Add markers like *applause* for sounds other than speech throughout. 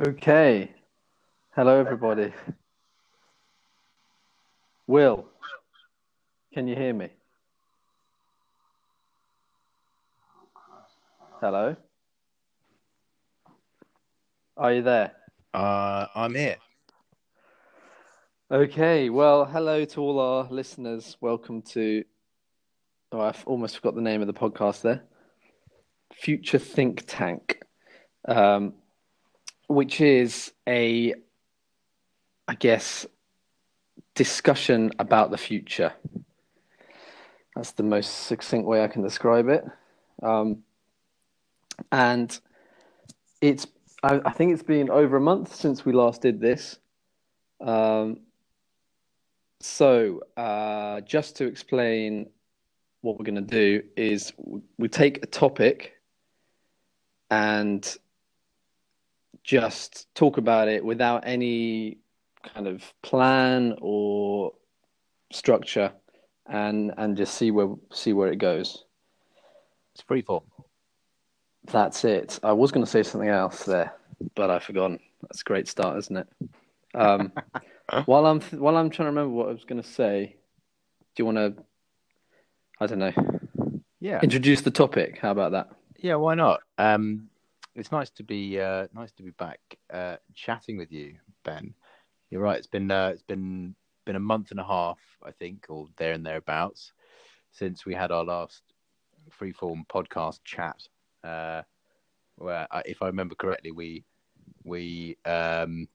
Okay. Hello, everybody. Will, can you hear me? Hello? Are you there? Uh, I'm here. Okay. Well, hello to all our listeners. Welcome to. Oh, I've almost forgot the name of the podcast there. Future Think Tank, um, which is a, I guess, discussion about the future. That's the most succinct way I can describe it. Um, and it's, I, I think it's been over a month since we last did this. Um, so, uh, just to explain what we're going to do is we take a topic and just talk about it without any kind of plan or structure and and just see where see where it goes It's free form. that's it i was going to say something else there but i've forgotten that's a great start isn't it um, *laughs* while i'm while i'm trying to remember what i was going to say do you want to i don't know Yeah. introduce the topic how about that Yeah. Why not? Um, it's nice to be uh, nice to be back uh, chatting with you, Ben. You're right. It's been uh, it's been been a month and a half, I think, or there and thereabouts, since we had our last freeform podcast chat. Uh, where, I- if I remember correctly, we we um,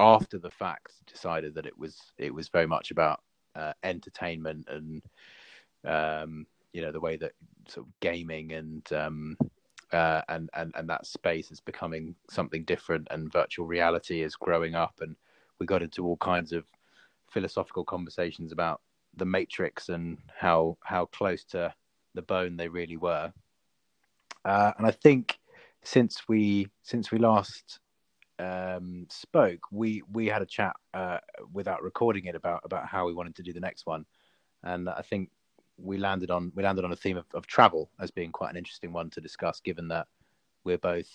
after the fact decided that it was it was very much about uh, entertainment and um, you know the way that sort of gaming and um, uh, and and and that space is becoming something different, and virtual reality is growing up, and we got into all kinds of philosophical conversations about the Matrix and how how close to the bone they really were. Uh, and I think since we since we last um, spoke, we we had a chat uh, without recording it about about how we wanted to do the next one, and I think we landed on we landed on a theme of, of travel as being quite an interesting one to discuss, given that we're both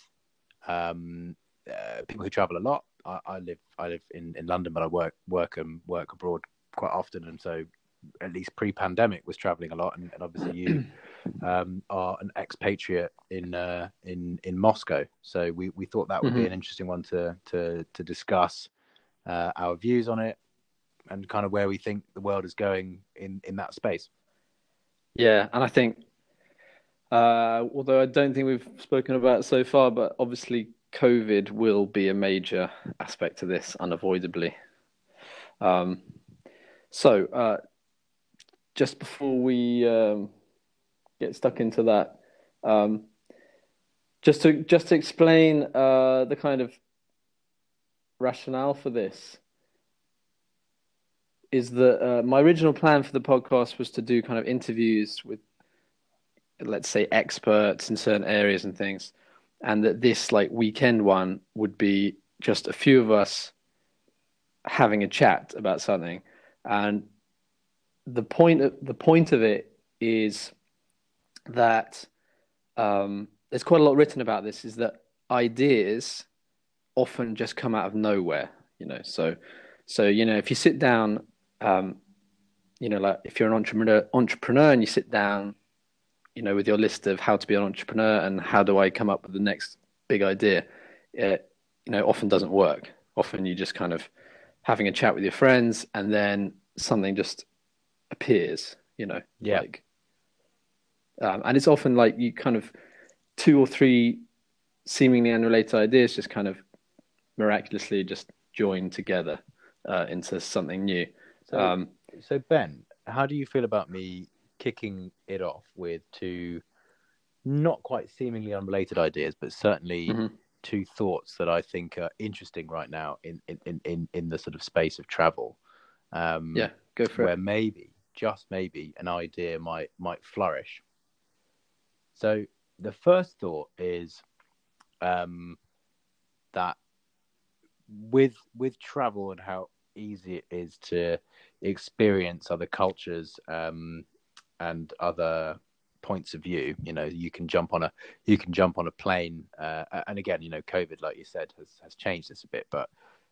um, uh, people who travel a lot. I, I live I live in, in London, but I work work and work abroad quite often, and so at least pre-pandemic was traveling a lot. And, and obviously, you *clears throat* um, are an expatriate in uh, in in Moscow, so we, we thought that would be Mhm. an interesting one to to to discuss uh, our views on it and kind of where we think the world is going in in that space. Yeah, and I think, uh, although I don't think we've spoken about so far, but obviously COVID will be a major aspect to this, unavoidably. Um, so, uh, just before we um, get stuck into that, um, just to just to explain uh, the kind of rationale for this is that uh, my original plan for the podcast was to do kind of interviews with, let's say, experts in certain areas and things, and that this like weekend one would be just a few of us having a chat about something, and the point of, the point of it is that um, there's quite a lot written about this. Is that ideas often just come out of nowhere, you know. So, so you know, if you sit down um, you know, like if you're an entrepreneur, entrepreneur, and you sit down, you know, with your list of how to be an entrepreneur and how do I come up with the next big idea, it, you know, often doesn't work. Often you just kind of having a chat with your friends, and then something just appears, you know, Yeah. like, um, and it's often like you kind of two or three seemingly unrelated ideas just kind of miraculously just join together uh, into something new. So, Um, so Ben, how do you feel about me kicking it off with two not quite seemingly unrelated ideas, but certainly Mhm. two thoughts that I think are interesting right now in in, in, in, the sort of space of travel? Um, yeah, go for where it. maybe, just maybe, an idea might might flourish. So the first thought is um, that with with travel and how easy it is to experience other cultures um, and other points of view. You know, you can jump on a you can jump on a plane, uh, and again, you know, COVID, like you said, has has changed this a bit, but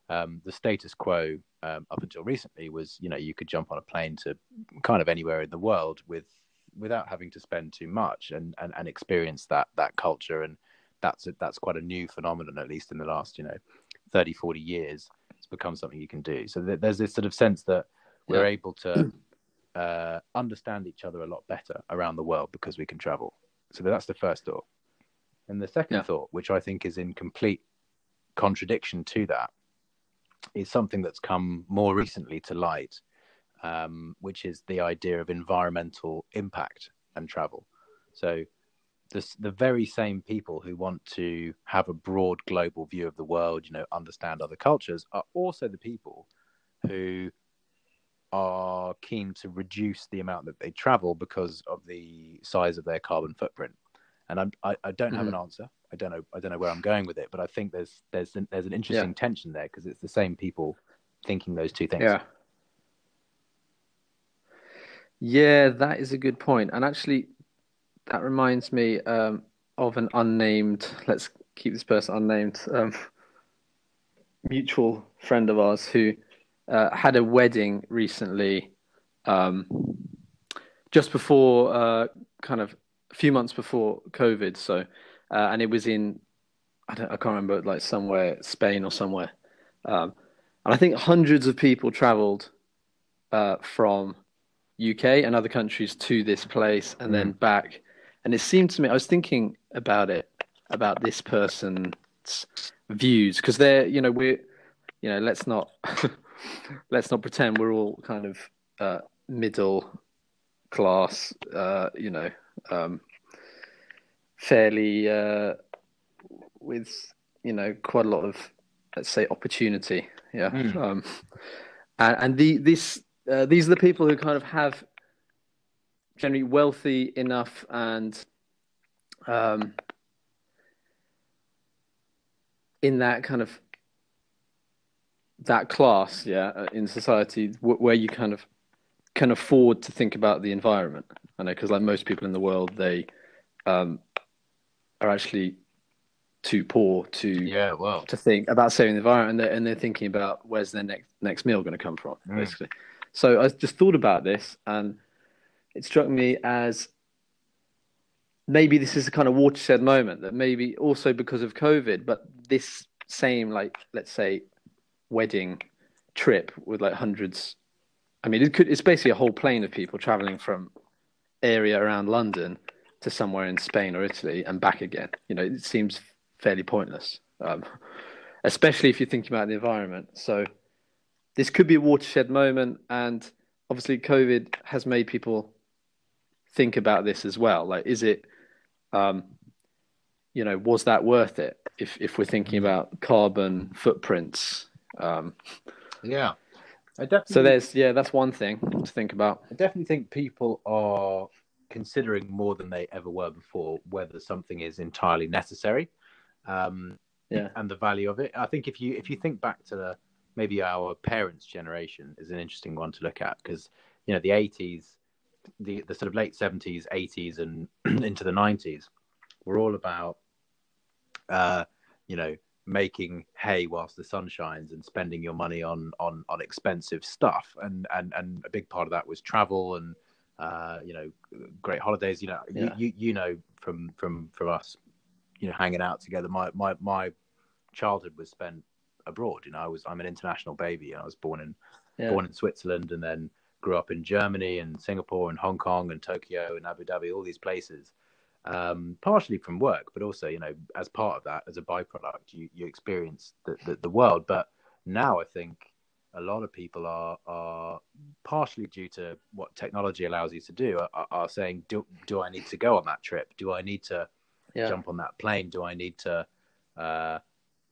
um, the status quo um, up until recently was, you know, you could jump on a plane to kind of anywhere in the world with without having to spend too much and and, and experience that that culture and that's that's quite a new phenomenon at least in the last you know 30 40 years become something you can do so th- there's this sort of sense that we're yeah. able to *clears throat* uh, understand each other a lot better around the world because we can travel so that's the first thought and the second yeah. thought which i think is in complete contradiction to that is something that's come more recently to light um, which is the idea of environmental impact and travel. So, this, the very same people who want to have a broad global view of the world, you know, understand other cultures, are also the people who are keen to reduce the amount that they travel because of the size of their carbon footprint. And I'm, I, I don't have mm-hmm. an answer. I don't know. I don't know where I'm going with it, but I think there's there's an, there's an interesting yeah. tension there because it's the same people thinking those two things. Yeah. Yeah, that is a good point. And actually, that reminds me um, of an unnamed, let's keep this person unnamed, um, mutual friend of ours who uh, had a wedding recently, um, just before, uh, kind of a few months before COVID. So, uh, and it was in, I, don't, I can't remember, like somewhere, Spain or somewhere. Um, and I think hundreds of people traveled uh, from UK and other countries to this place and mm. then back. And it seemed to me, I was thinking about it, about this person's views, because they're, you know, we're, you know, let's not, *laughs* let's not pretend we're all kind of uh, middle class, uh, you know, um, fairly uh, with, you know, quite a lot of, let's say, opportunity. Yeah. Mm. Um, and, and the, this, uh, these are the people who kind of have generally wealthy enough and um, in that kind of that class, yeah, uh, in society w- where you kind of can afford to think about the environment. I know because like most people in the world, they um, are actually too poor to yeah, well, to think about saving the environment, and they're, and they're thinking about where's their next next meal going to come from, mm. basically. So I just thought about this, and it struck me as maybe this is a kind of watershed moment that maybe also because of COVID, but this same like let's say wedding trip with like hundreds. I mean, it could. It's basically a whole plane of people traveling from area around London to somewhere in Spain or Italy and back again. You know, it seems fairly pointless, um, especially if you're thinking about the environment. So this could be a watershed moment, and obviously, COVID has made people think about this as well. Like, is it, um, you know, was that worth it? If if we're thinking about carbon footprints, um, yeah. I definitely, so there's yeah, that's one thing to think about. I definitely think people are considering more than they ever were before whether something is entirely necessary. Um, yeah, and the value of it. I think if you if you think back to the maybe our parents' generation is an interesting one to look at because you know the 80s, the the sort of late 70s, 80s, and *clears throat* into the 90s were all about uh, you know making hay whilst the sun shines and spending your money on on on expensive stuff and and and a big part of that was travel and uh, you know great holidays you know yeah. you, you you know from from from us you know hanging out together my my my childhood was spent abroad. You know, I was I'm an international baby. I was born in yeah. born in Switzerland and then grew up in Germany and Singapore and Hong Kong and Tokyo and Abu Dhabi, all these places. Um, partially from work, but also you know as part of that, as a byproduct, you you experience the, the, the world. But now I think a lot of people are are partially due to what technology allows you to do are, are saying do do I need to go on that trip? Do I need to yeah. jump on that plane? Do I need to uh,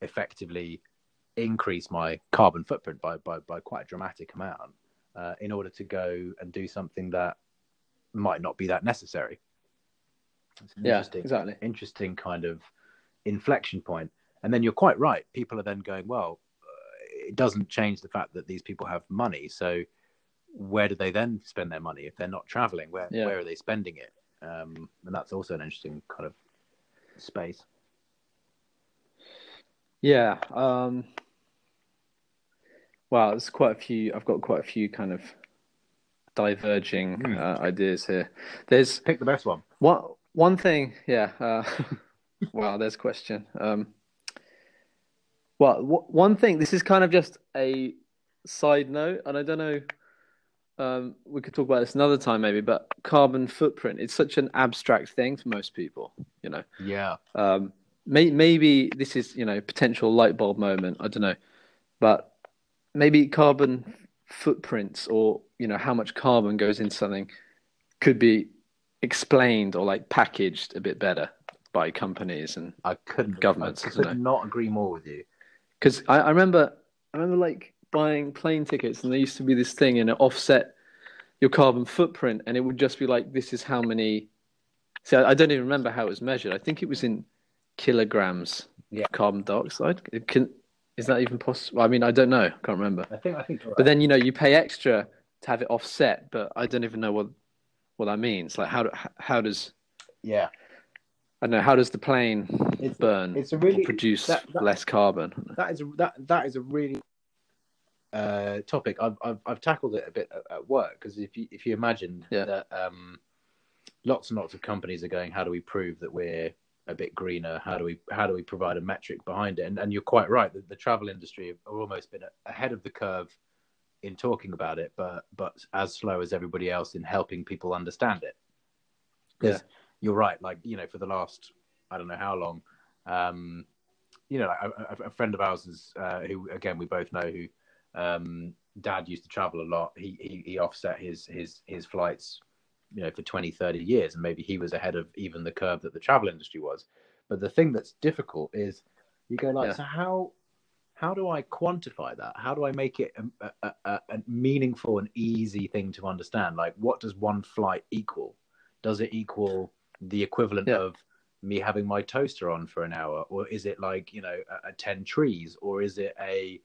effectively increase my carbon footprint by by, by quite a dramatic amount uh, in order to go and do something that might not be that necessary. yeah, exactly. Interesting kind of inflection point. And then you're quite right. People are then going, well, uh, it doesn't change the fact that these people have money. So where do they then spend their money if they're not traveling? Where yeah. where are they spending it? um, and that's also an interesting kind of space. Yeah. Um, well, there's quite a few. I've got quite a few kind of diverging Hmm. uh, ideas here. There's Pick the best one. one one thing. Yeah. Uh, *laughs* wow. There's a question. Um, well, w- one thing. This is kind of just a side note, and I don't know. Um, we could talk about this another time, maybe. But carbon footprint. It's such an abstract thing for most people. You know. Yeah. Um, may, maybe this is you know potential light bulb moment. I don't know, but maybe carbon footprints or you know how much carbon goes into something could be explained or like packaged a bit better by companies and I couldn't Governments, I could not agree more with you. because I, I remember I remember like buying plane tickets and there used to be this thing and it offset your carbon footprint and it would just be like this is how many. See, I, I don't even remember how it was measured. I think it was in kilograms Yeah. of carbon dioxide. It can is that even possible? I mean, I don't know. I can't remember. I think I think. you're But then you know you pay extra to have it offset, but I don't even know what what that means. Like how do, how does yeah, I don't know how does the plane It's- burn it's a really- produce that- that- less carbon? that is a, that that is a really uh, topic. I've, I've I've tackled it a bit at, at work because if you if you imagine Yeah. that um, lots and lots of companies are going, how do we prove that we're a bit greener? How do we how do we provide a metric behind it? And and you're quite right. The, the travel industry have almost been ahead of the curve in talking about it, but but as slow as everybody else in helping people understand it. Because you're right. Like you know, for the last I don't know how long. Um, you know, like a, a- a friend of ours is uh, who again we both know who um, dad used to travel a lot. He, he he offset his his his flights, you know, for 20, 30 years, and maybe he was ahead of even the curve that the travel industry was. But the thing that's difficult is you go like, Yeah. so how how do I quantify that? How do I make it a, a, a, a meaningful and easy thing to understand? Like, what does one flight equal? Does it equal the equivalent Yeah. of me having my toaster on for an hour, or is it like you know a, a ten trees, or is it a?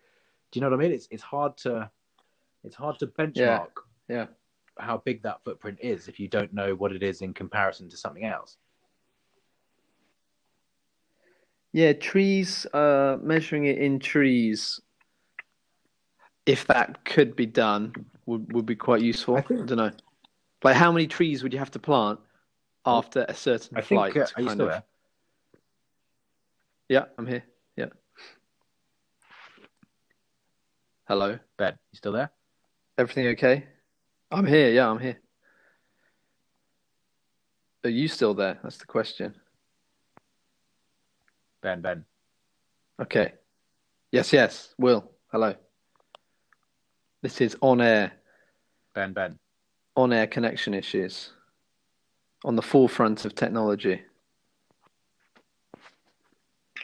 Do you know what I mean? It's it's hard to it's hard to benchmark Yeah. How big that footprint is if you don't know what it is in comparison to something else. Yeah, trees, uh, measuring it in trees, if that could be done, would, would be quite useful. I I, don't know. Like, how many trees would you have to plant after a certain I think. flight? Uh, are you still of- there? Yeah, I'm here. Yeah. Hello. Ben, you still there? Everything okay? I'm here. Yeah, I'm here. Are you still there? That's the question. Ben, Ben. Okay. Yes, yes. Will. Hello. This is on air. Ben, Ben. on air connection issues on the forefront of technology.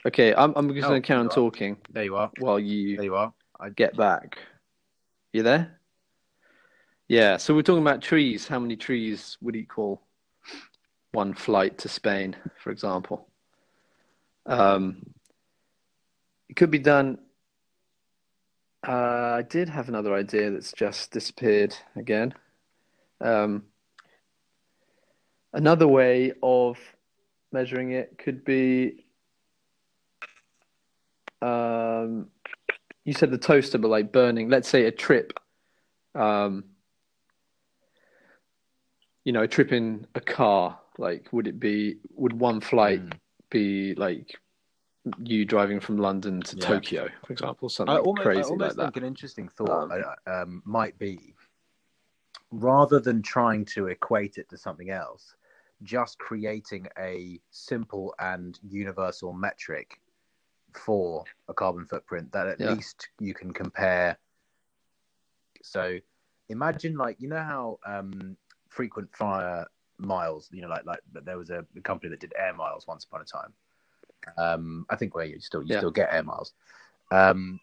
Okay, I'm, I'm just Oh, going to carry on talking There you are. while you, There you you are. I get back. You there? Yeah, so we're talking about trees. How many trees would equal one flight to Spain, for example? Um, it could be done. Uh, I did have another idea that's just disappeared again. Um, another way of measuring it could be um, you said the toaster, but like burning, let's say a trip, um, you know, a trip in a car, like would it be, would one flight Mm. be like you driving from London to Yeah. Tokyo, for example, something I almost, I crazy almost like think that? an interesting thought Um, uh, um, might be rather than trying to equate it to something else, just creating a simple and universal metric for a carbon footprint that at Yeah. least you can compare. So imagine, like, you know how um, frequent flyer miles, you know, like, like there was a, a company that did air miles once upon a time. Um, I think where you still you Yeah. still get air miles. Um,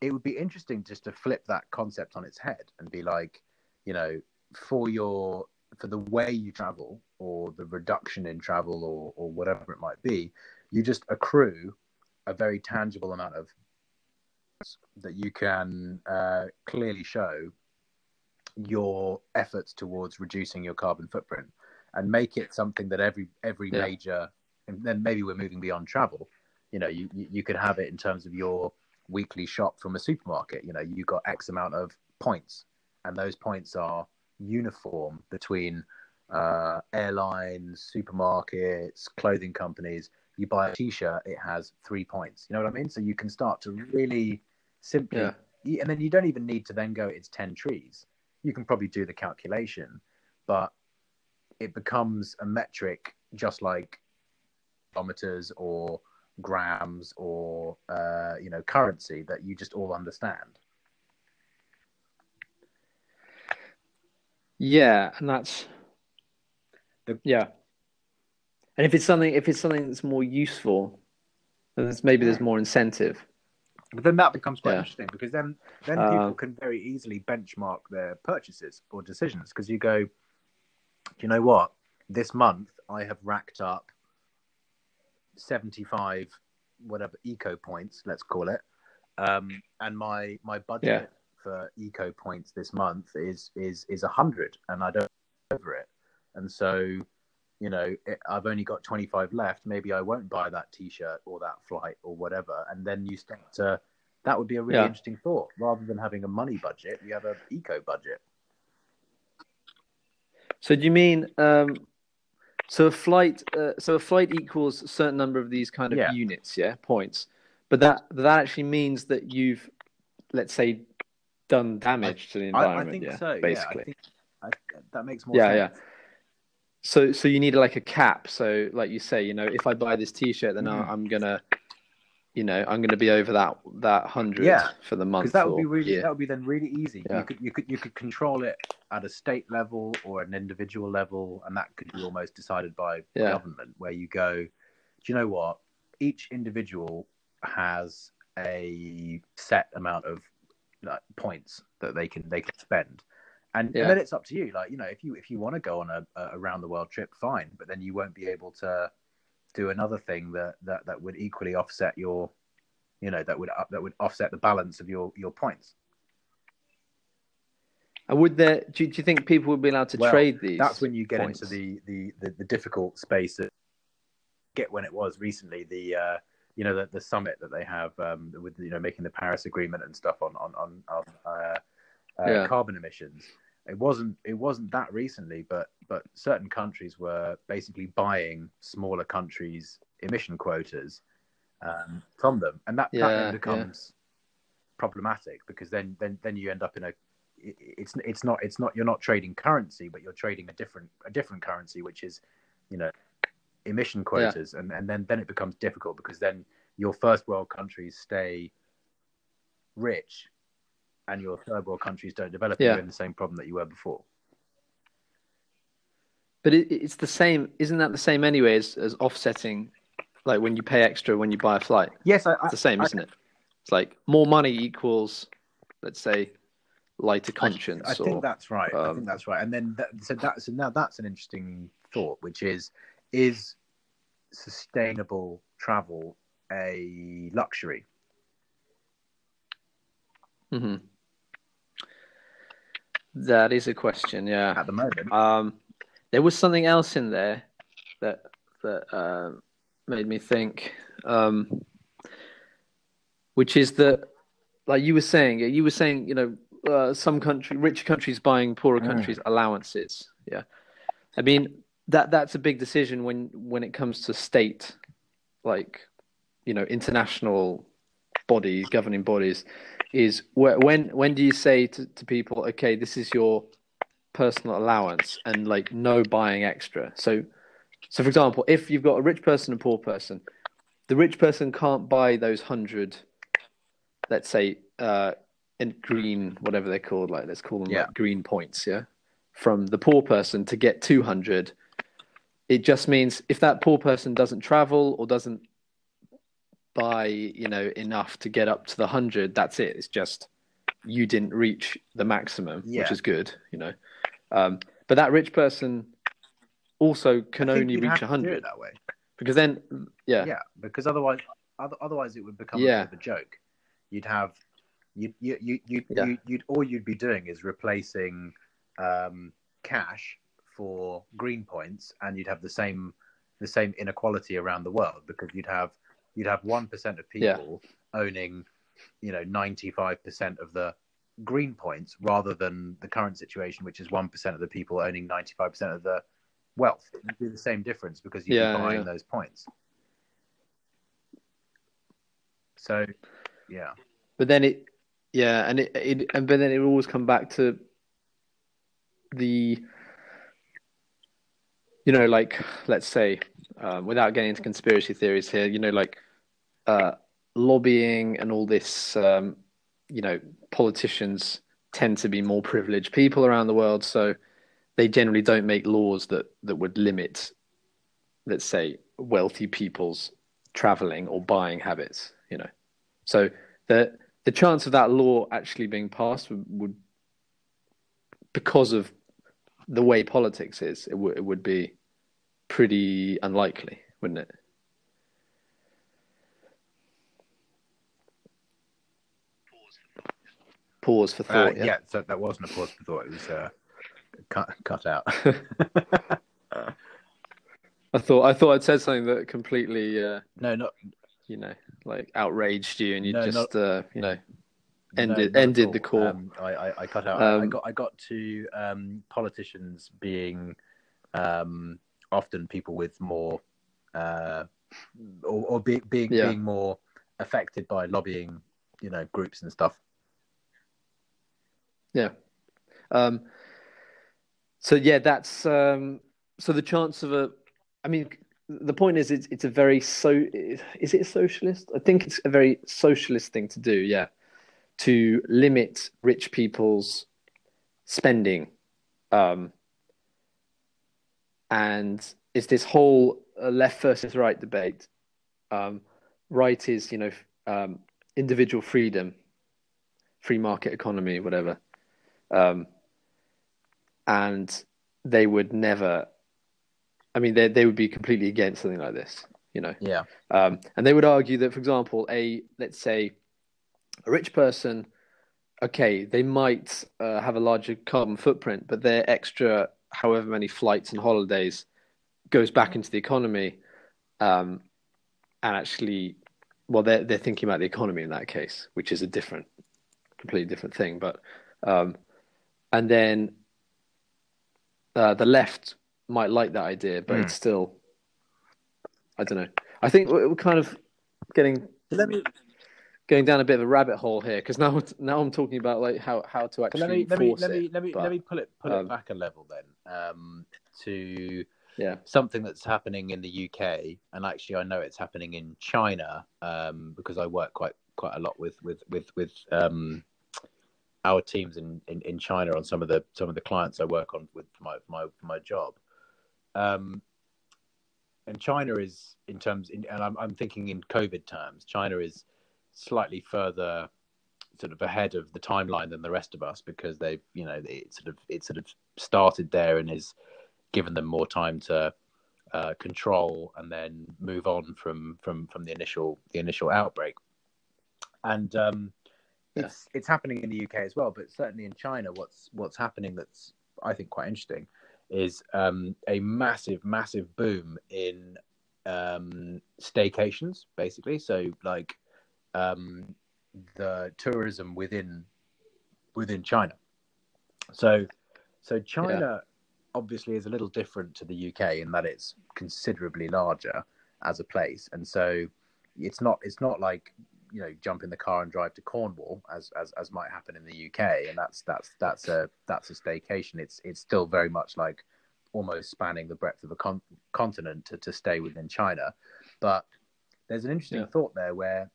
it would be interesting just to flip that concept on its head and be like, you know, for your for the way you travel or the reduction in travel or or whatever it might be, you just accrue a very tangible amount of that you can uh, clearly show your efforts towards reducing your carbon footprint. and make it something that every every Yeah. major and then maybe we're moving beyond travel you know you, you could have it in terms of your weekly shop from a supermarket you know you got x amount of points and those points are uniform between uh, airlines supermarkets clothing companies you buy a t-shirt it has three points you know what i mean so you can start to really simply Yeah. and then you don't even need to then go it's 10 trees you can probably do the calculation but it becomes a metric just like kilometers or grams or uh, you know currency that you just all understand Yeah, and that's The- yeah. And if it's something, if it's something that's more useful, then there's, maybe there's more incentive. But then that becomes quite Yeah. interesting because then then Uh, people can very easily benchmark their purchases or decisions because you go "Do you know what this month i have racked up 75 whatever eco points let's call it um, and my my budget Yeah. for eco points this month is is is 100 and i don't over it and so you know it, i've only got 25 left maybe i won't buy that t-shirt or that flight or whatever and then you start to that would be a really Yeah. interesting thought rather than having a money budget you have an eco budget So do you mean um, so a flight? Uh, so a flight equals a certain number of these kind of Yeah. units, yeah, points. But that that actually means that you've, let's say, done damage to the environment. I think yeah, so basically. yeah I think I, that makes more Yeah, sense So so you need like a cap. So like you say, you know, if I buy this T-shirt, then Mhm. I'm gonna, you know, I'm gonna be over that that hundred Yeah, for the month. because that would be really year. that would be then really easy. Yeah. You could you could you could control it at a state level or an individual level, and that could be almost decided by Yeah. government. Where you go, do you know what? Each individual has a set amount of like, points that they can they can spend. And, Yeah. and then it's up to you. Like you know, if you if you want to go on a, a around the world trip, fine. But then you won't be able to do another thing that that, that would equally offset your you know that would up, that would offset the balance of your your points. And would there? Do you, do you think people would be allowed to Well, trade these? That's when you get points? into the, the the the difficult space. That get when it was recently the uh, you know the, the summit that they have um, with you know making the Paris Agreement and stuff on on on, on uh, uh, Yeah. carbon emissions. It wasn't it wasn't that recently, but but certain countries were basically buying smaller countries' emission quotas um, from them, and that, that Yeah, yeah. becomes problematic because then then then you end up in a it- it's it's not it's not you're not trading currency, but you're trading a different a different currency, which is you know emission quotas, and and then then it becomes difficult because then your first world countries stay rich, and your third world countries don't develop. Yeah. You're in the same problem that you were before. But it, it's the same, isn't that the same anyway as, as offsetting? Like when you pay extra when you buy a flight, Yes, I, it's the same, I- isn't it? It's like more money equals, let's say, lighter conscience. I think or, that's right. I um, think that's right. And then that, so that's so now that's an interesting thought, which is is sustainable travel a luxury? Mhm. That is a question. Yeah. At the moment, Um, there was something else in there that that uh, made me think, um, which is that, like you were saying, you were saying, you know, uh, some country, rich countries buying poorer Mm. countries allowances. Yeah, I mean that that's a big decision when when it comes to state, like, you know, international bodies, governing bodies. Is when when do you say to, to people, okay, this is your personal allowance and like no buying extra. So, so for example, if you've got a rich person and a poor person, the rich person can't buy those hundred, let's say, uh, in green, whatever they're called, like let's call them Yeah. like green points, yeah, from the poor person to get two hundred. It just means if that poor person doesn't travel or doesn't buy, you know, enough to get up to the hundred, that's it. It's just you didn't reach the maximum, Yeah. which is good, you know. Um, but that rich person also can only reach have to do it 100 that way. because then, yeah, Yeah, because otherwise, other, otherwise it would become Yeah. a bit of a joke. You'd have you you you you Yeah. you you'd all you'd be doing is replacing um, cash for green points, and you'd have the same the same inequality around the world because you'd have you'd have one percent of people yeah. owning, you know, ninety five percent of the green points rather than the current situation, which is one percent of the people owning ninety five percent of the wealth. It'd be the same difference because you'd yeah, be buying yeah. those points. So, yeah. But then it, yeah, and it, it, and but then it always come back to the, you know, like let's say, um, without getting into conspiracy theories here, you know, like uh, lobbying and all this, um, you know, politicians tend to be more privileged people around the world, so they generally don't make laws that that would limit, let's say, wealthy people's traveling or buying habits. You know, so the the chance of that law actually being passed would, would because of the way politics is, it, w- it would be pretty unlikely, wouldn't it? Pause for thought. Uh, yeah. yeah, so that wasn't a pause for thought. It was uh, cut cut out. *laughs* I thought I thought I'd said something that completely uh, no, not you know, like outraged you, and you no, just not, uh, you know ended no, ended the call. Um, I, I, I, cut out. Um, I got I got to um, politicians being um, often people with more uh, or, or be, being yeah. being more affected by lobbying, you know, groups and stuff. Yeah. Um, so yeah, that's um, so the chance of a. I mean, the point is, it's it's a very so. Is it a socialist? I think it's a very socialist thing to do. Yeah, to limit rich people's spending, um, and it's this whole uh, left versus right debate. Um, right is you know um, individual freedom, free market economy, whatever, um, and they would never. I mean, they they would be completely against something like this. You know. Yeah. Um, and they would argue that, for example, a let's say a rich person, okay, they might uh, have a larger carbon footprint, but their extra, however many flights and holidays, goes back into the economy, um, and actually, well, they're they're thinking about the economy in that case, which is a different, completely different thing. But, um, and then uh, the left might like that idea, but mm. it's still, I don't know. I think we're kind of getting. Let me going down a bit of a rabbit hole here because now now I'm talking about like how, how to actually let me let me let me let me but, let me pull it pull um, it back a level then um, to yeah something that's happening in the UK and actually I know it's happening in China um, because I work quite quite a lot with with with with um, our teams in, in, in China on some of the some of the clients I work on with my my my job. Um, and China is in terms, in, and I'm, I'm thinking in COVID terms. China is slightly further sort of ahead of the timeline than the rest of us because they've you know it sort of it sort of started there and has given them more time to uh, control and then move on from from from the initial the initial outbreak and um, yeah. it's it's happening in the UK as well but certainly in China what's what's happening that's I think quite interesting is um, a massive massive boom in um, staycations basically so like um, the tourism within within China. So, so China yeah. obviously is a little different to the UK in that it's considerably larger as a place, and so it's not it's not like you know jump in the car and drive to Cornwall as as as might happen in the UK, and that's that's that's a that's a staycation. It's it's still very much like almost spanning the breadth of a con- continent to, to stay within China, but there's an interesting yeah. thought there where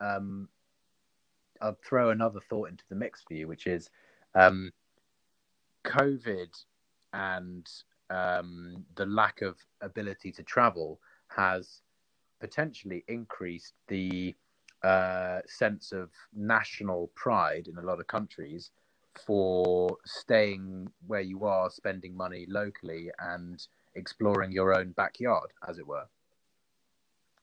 um, I'll throw another thought into the mix for you, which is um, COVID and um, the lack of ability to travel has potentially increased the uh, sense of national pride in a lot of countries for staying where you are, spending money locally, and exploring your own backyard, as it were.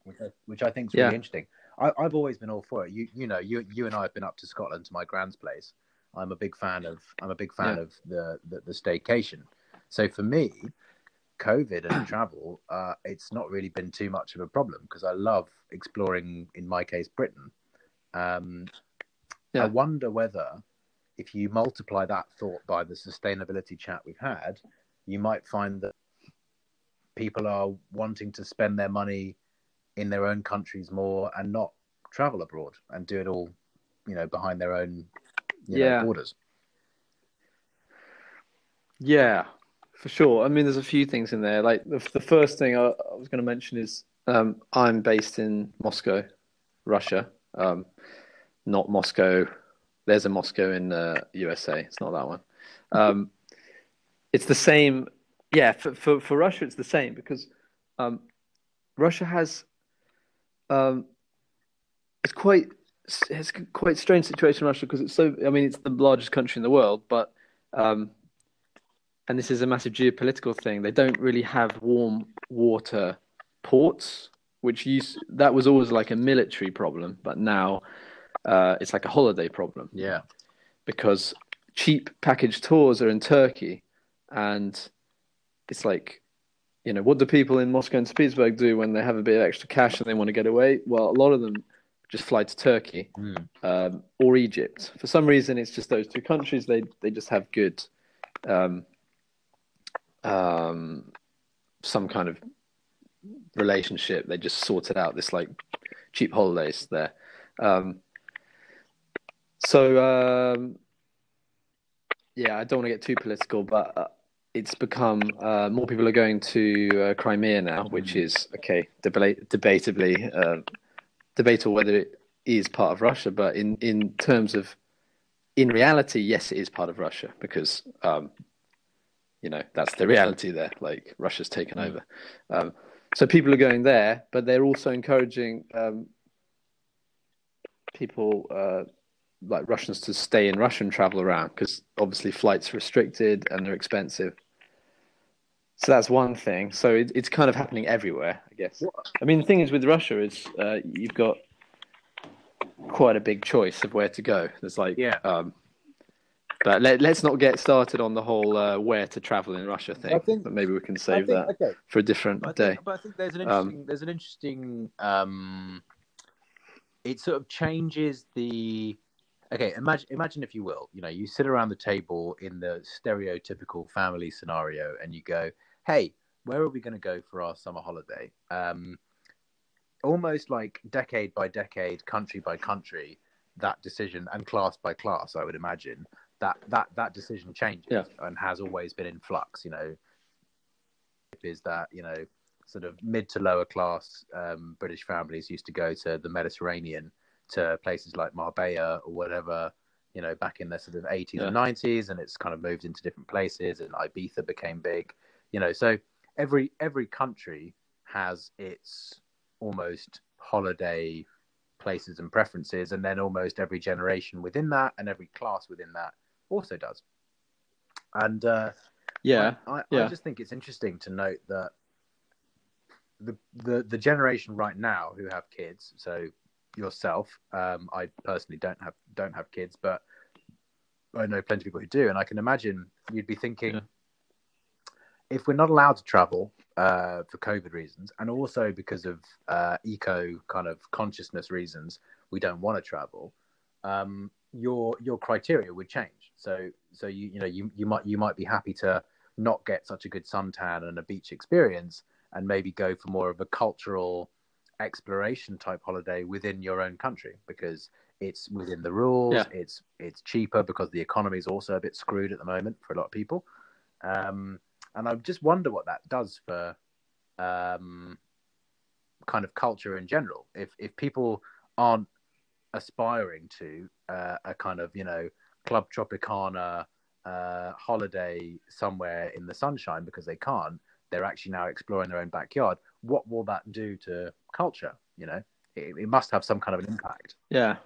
Which I, which I think is really yeah. interesting. I, have always been all for it. You you know you you and I have been up to Scotland to my grand's place. I'm a big fan of I'm a big fan yeah. of the, the, the staycation, So for me, COVID and *clears throat* travel, uh, it's not really been too much of a problem because I love exploring. In my case, Britain. Um, Yeah. I wonder whether, if you multiply that thought by the sustainability chat we've had, you might find that people are wanting to spend their money in their own countries more and not travel abroad and do it all, you know, behind their own you know, Yeah. borders. Yeah, for sure. I mean, there's a few things in there. Like the, the first thing I, I was going to mention is um, I'm based in Moscow, Russia. Um, not Moscow. There's a Moscow in uh, USA. It's not that one. Um, it's the same. Yeah, for, for for Russia, it's the same because um, Russia has um, it's quite it's quite strange situation in Russia because it's so. I mean, it's the largest country in the world, but um, and this is a massive geopolitical thing. They don't really have warm water ports, which used that was always like a military problem, but now uh, it's like a holiday problem Yeah. because cheap package tours are in Turkey, and it's like, you know, what do people in Moscow and St. Petersburg do when they have a bit of extra cash and they want to get away? Well, a lot of them just fly to Turkey Mm. um, or Egypt. For some reason, it's just those two countries. They they just have good, um, um, some kind of relationship. They just sorted out this like cheap holidays there. Um, so um, yeah, I don't want to get too political, but uh, it's become uh, more people are going to uh, Crimea now, which is okay, debate, debatably uh, debatable whether it is part of Russia, but in in terms of in reality, yes, it is part of Russia because um, you know that's the reality there. Like Russia's taken over, um, so people are going there, but they're also encouraging um, people uh, like Russians to stay in Russia and travel around because obviously flights are restricted and they're expensive. So that's one thing. So it, it's kind of happening everywhere, I guess. I mean, the thing is with Russia is uh, you've got quite a big choice of where to go. There's like, Yeah. Um, but let, let's not get started on the whole uh, where to travel in Russia thing. I think- but maybe we can save think- that Okay. for a different But I day. think, but I think there's an Um, interesting. there's an interesting. Um, it sort of changes the. Okay, imagine imagine if you will. You know, you sit around the table in the stereotypical family scenario, and you go, "Hey, where are we going to go for our summer holiday?" Um, almost like decade by decade, country by country, that decision and class by class, I would imagine that that that decision changes Yeah. and has always been in flux. You know, is that you know sort of mid to lower class um, British families used to go to the Mediterranean to places like Marbella or whatever, you know, back in the sort of 80s and 90s, and it's kind of moved into different places, and Ibiza became big, you know. So every every country has its almost holiday places and preferences, and then almost every generation within that and every class within that also does. And uh, Yeah, I, I, I just think it's interesting to note that the, the the generation right now who have kids, so yourself, um, I personally don't have don't have kids, but I know plenty of people who do, and I can imagine you'd be thinking, Yeah. if we're not allowed to travel uh, for COVID reasons, and also because of uh, eco kind of consciousness reasons, we don't want to travel. Um, your your criteria would change. So so you you know you you might you might be happy to not get such a good suntan and a beach experience, and maybe go for more of a cultural exploration type holiday within your own country because it's within the rules. Yeah. It's it's cheaper because the economy is also a bit screwed at the moment for a lot of people. Um, and I just wonder what that does for um, kind of culture in general. If if people aren't aspiring to uh, a kind of you know club tropicana uh, holiday somewhere in the sunshine because they can't, they're actually now exploring their own backyard. What will that do to culture? You know, it, it must have some kind of an impact. Yeah,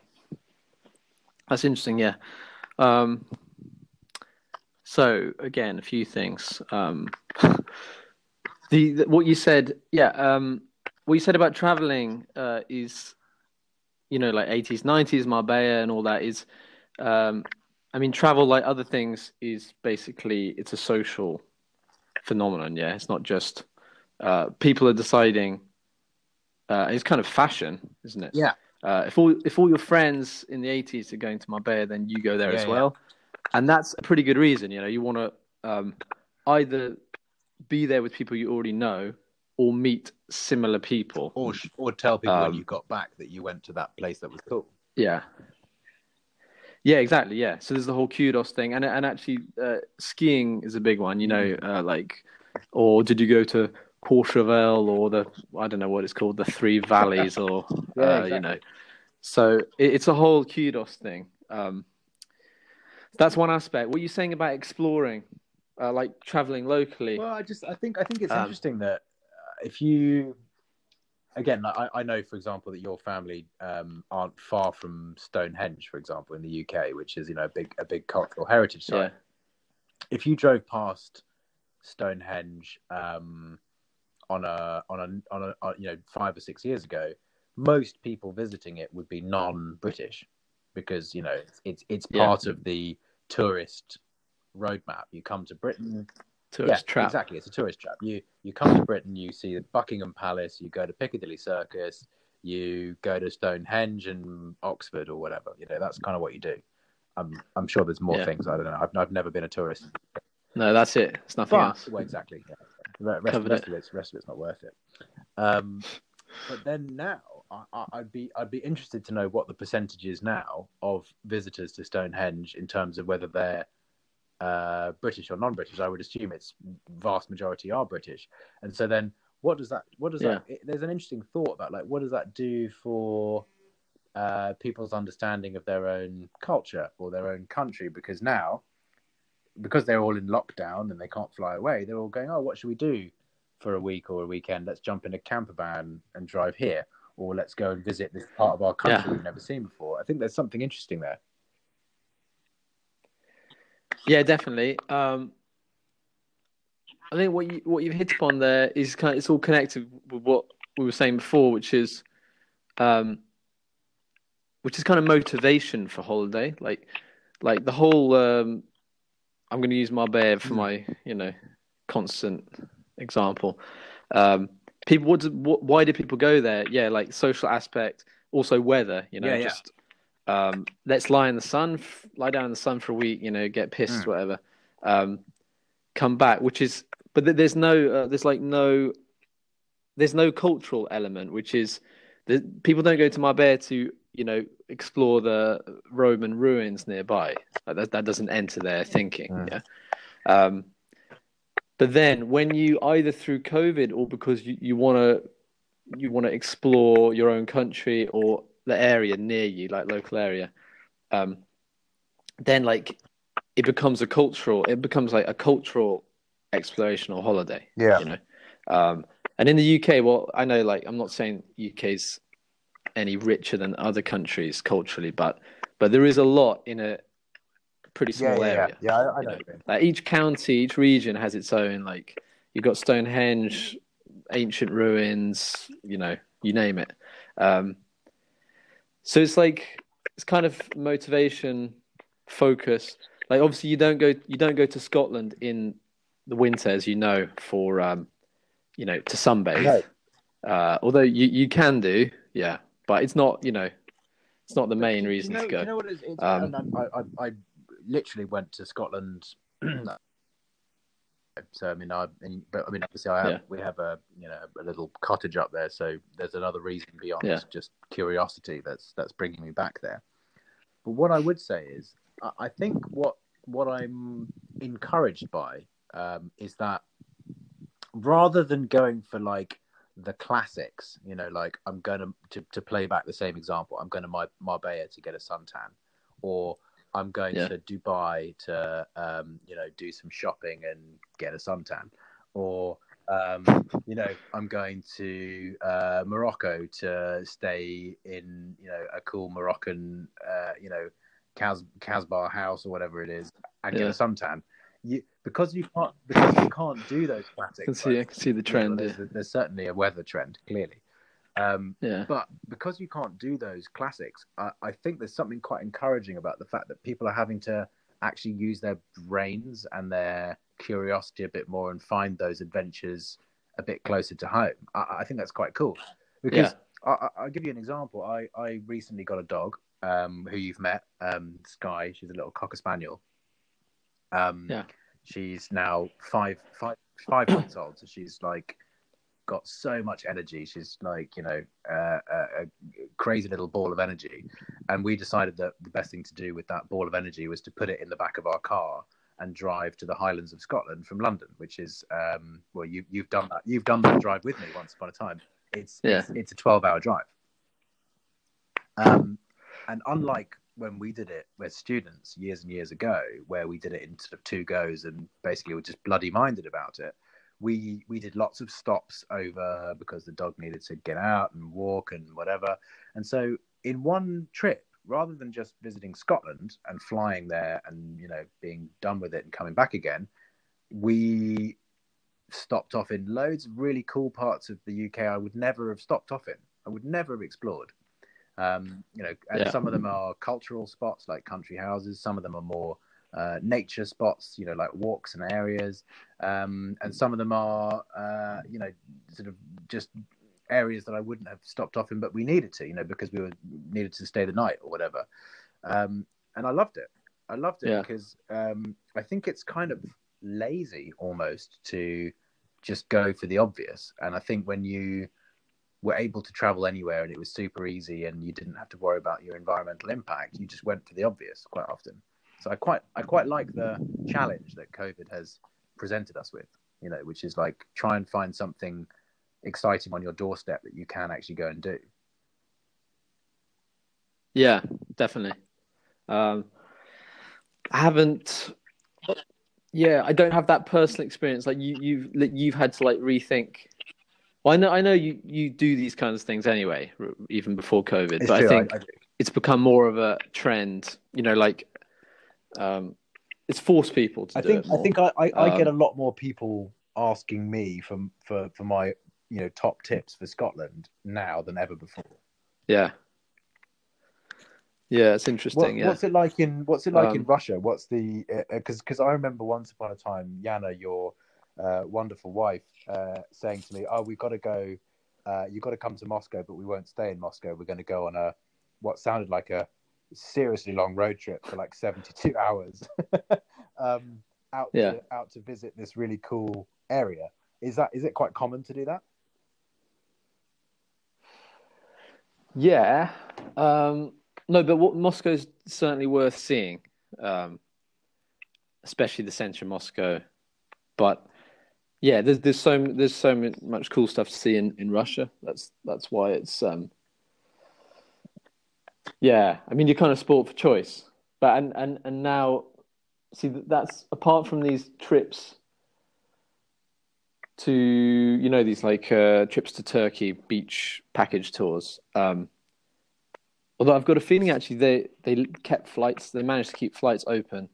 that's interesting. Yeah. Um, so again, a few things. Um, *laughs* the, the what you said, yeah. Um, what you said about traveling uh, is, you know, like eighties, nineties, Marbella, and all that is. Um, I mean, travel, like other things, is basically it's a social phenomenon. Yeah, it's not just uh, people are deciding. Uh, it's kind of fashion, isn't it? Yeah. Uh, if all if all your friends in the '80s are going to Marbella, then you go there Yeah, as yeah. well, and that's a pretty good reason. You know, you want to um, either be there with people you already know or meet similar people. Or or tell people when Um, you got back that you went to that place that was cool. Yeah. Yeah, exactly. Yeah. So there's the whole kudos thing, and and actually, uh, skiing is a big one. You know, uh, like, or did you go to Courchevel or the I don't know what it's called, the Three Valleys, or *laughs* Yeah, uh, exactly. you know. So it, it's a whole kudos thing. Um, that's one aspect. What are you saying about exploring, uh, like traveling locally? Well, I just I think I think it's Um, interesting that uh, if you again, I, I know for example that your family um, aren't far from Stonehenge, for example, in the UK, which is you know a big a big cultural heritage site. yeah. If you drove past Stonehenge um, on a on a on a on, you know five or six years ago, most people visiting it would be non-British because you know it's it's, it's Yeah. part of the tourist roadmap. You come to Britain, Tourist yeah, trap. Exactly, it's a tourist trap. You you come to Britain, you see the Buckingham Palace, you go to Piccadilly Circus, you go to Stonehenge and Oxford or whatever. You know, that's kind of what you do. I'm I'm sure there's more Yeah. things. I don't know. I've I've never been a tourist, No, that's it. It's nothing but else. well, exactly. Yeah. The rest, rest it. of it's rest of it's not worth it. Um, but then now, I, I- I'd be I'd be interested to know what the percentage is now of visitors to Stonehenge in terms of whether they're uh, British or non-British. I would assume it's vast majority are British, and so then what does that what does that? It, there's an interesting thought about like what does that do for uh, people's understanding of their own culture or their own country? Because now, because they're all in lockdown and they can't fly away, they're all going, oh, what should we do for a week or a weekend? Let's jump in a camper van and drive here. Or let's go and visit this part of our country Yeah. we've never seen before. I think there's something interesting there. Yeah, definitely. Um, I think what you what you've hit upon there is kind of it's all connected with what we were saying before, which is, um, which is kind of motivation for holiday. Like, like the whole. Um, I'm going to use Marbella for my you know constant example. Um, people, what, do, what? Why do people go there? Yeah, like social aspect, also weather. You know, Yeah, yeah. just um, let's lie in the sun, f- lie down in the sun for a week. You know, get pissed, Mm. whatever. Um, come back, which is, but th- there's no, uh, there's like no, there's no cultural element, which is, the, people don't go to Marbella to, you know, explore the Roman ruins nearby. Like that, that doesn't enter their thinking. Mm. Yeah. Um, but then when you either through COVID or because you, you want to, you want to explore your own country or the area near you, like local area, um, then like it becomes a cultural, it becomes like a cultural exploration or holiday. Yeah. You know, um, and in the UK, well, I know like I'm not saying UK's any richer than other countries culturally, but but there is a lot in a pretty small area. Yeah, I, I you know. know. what you mean. Like each county, each region has its own. Like you've got Stonehenge, ancient ruins, you know, you name it. Um, so it's like it's kind of motivation, focus. Like obviously you don't go you don't go to Scotland in the winter, as you know, for um, you know to sunbathe. No. Uh, although you you can do, yeah, but it's not you know it's not the main Do you reason know, to go. You know what it is? It's, Um, I, I, I literally went to Scotland. *clears throat* so I mean, I, and, but I mean, obviously, I have, Yeah. we have a you know a little cottage up there, so there's another reason beyond Yeah. just curiosity that's that's bringing me back there. But what I would say is, I, I think what what I'm encouraged by um, is that rather than going for like the classics, you know, like I'm going to, to play back the same example, I'm going to Mar- Marbella to get a suntan, or I'm going Yeah. to Dubai to, um, you know, do some shopping and get a suntan, or um, you know, I'm going to uh, Morocco to stay in, you know, a cool Moroccan, uh, you know, Cas- Casbah house or whatever it is, and get a suntan. You, because you can't because you can't do those classics. I *laughs* can see I can see the trend. well, Yeah, there's, there's certainly a weather trend, clearly. Um, yeah. but because you can't do those classics, I, I think there's something quite encouraging about the fact that people are having to actually use their brains and their curiosity a bit more and find those adventures a bit closer to home. I, I think that's quite cool because I, will give you an example. I, I recently got a dog um, who you've met, um, Sky. She's a little cocker spaniel. Um, yeah. She's now five, five, five months old. So she's like got so much energy. She's like, you know, uh, a, a, crazy little ball of energy. And we decided that the best thing to do with that ball of energy was to put it in the back of our car and drive to the Highlands of Scotland from London, which is, um, well, you, you've done that. You've done that drive with me once upon a time. It's, yeah. it's, it's a 12 hour drive. Um, and unlike when we did it with students years and years ago, where we did it in sort of two goes and basically were just bloody minded about it, we we did lots of stops over because the dog needed to get out and walk and whatever. And so in one trip, rather than just visiting Scotland and flying there and you know being done with it and coming back again, we stopped off in loads of really cool parts of the UK I would never have stopped off in. I would never have explored. Um, you know, and yeah. some of them are cultural spots like country houses. Some of them are more uh, nature spots, you know, like walks and areas, um, and some of them are, uh, you know, sort of just areas that I wouldn't have stopped off in, but we needed to, you know, because we were needed to stay the night or whatever. Um, and I loved it. I loved it yeah. because um, I think it's kind of lazy almost to just go for the obvious. And I think when you were able to travel anywhere and it was super easy and you didn't have to worry about your environmental impact, you just went for the obvious quite often. So I quite I quite like the challenge that COVID has presented us with, you know, which is like try and find something exciting on your doorstep that you can actually go and do. Yeah, definitely. Um, I haven't. Yeah, I don't have that personal experience. Like you, you've you've had to like rethink. Well, I know I know you you do these kinds of things anyway, even before COVID. It's but true, I think I, I it's become more of a trend. You know, like um, it's forced people to I think I think I, I, um, I, get a lot more people asking me for for for my you know top tips for Scotland now than ever before. Yeah. Yeah, it's interesting. What, yeah. What's it like in What's it like um, in Russia? What's the because uh, because I remember once upon a time, Yana, your uh, wonderful wife, uh, saying to me, "Oh, we've got to go. Uh, you've got to come to Moscow, but we won't stay in Moscow. We're going to go on a what sounded like a seriously long road trip for like 72 *laughs* hours *laughs* um, out yeah. to, out to visit this really cool area. Is that is it quite common to do that? Yeah, um, no, but what, Moscow's certainly worth seeing, um, especially the centre of Moscow. But yeah, there's there's so there's so much cool stuff to see in, in Russia. That's that's why it's um, yeah, I mean, you're kind of sport for choice, but and and and now, see, that's apart from these trips to you know these like uh, trips to Turkey beach package tours. Um, although I've got a feeling actually they they kept flights, they managed to keep flights open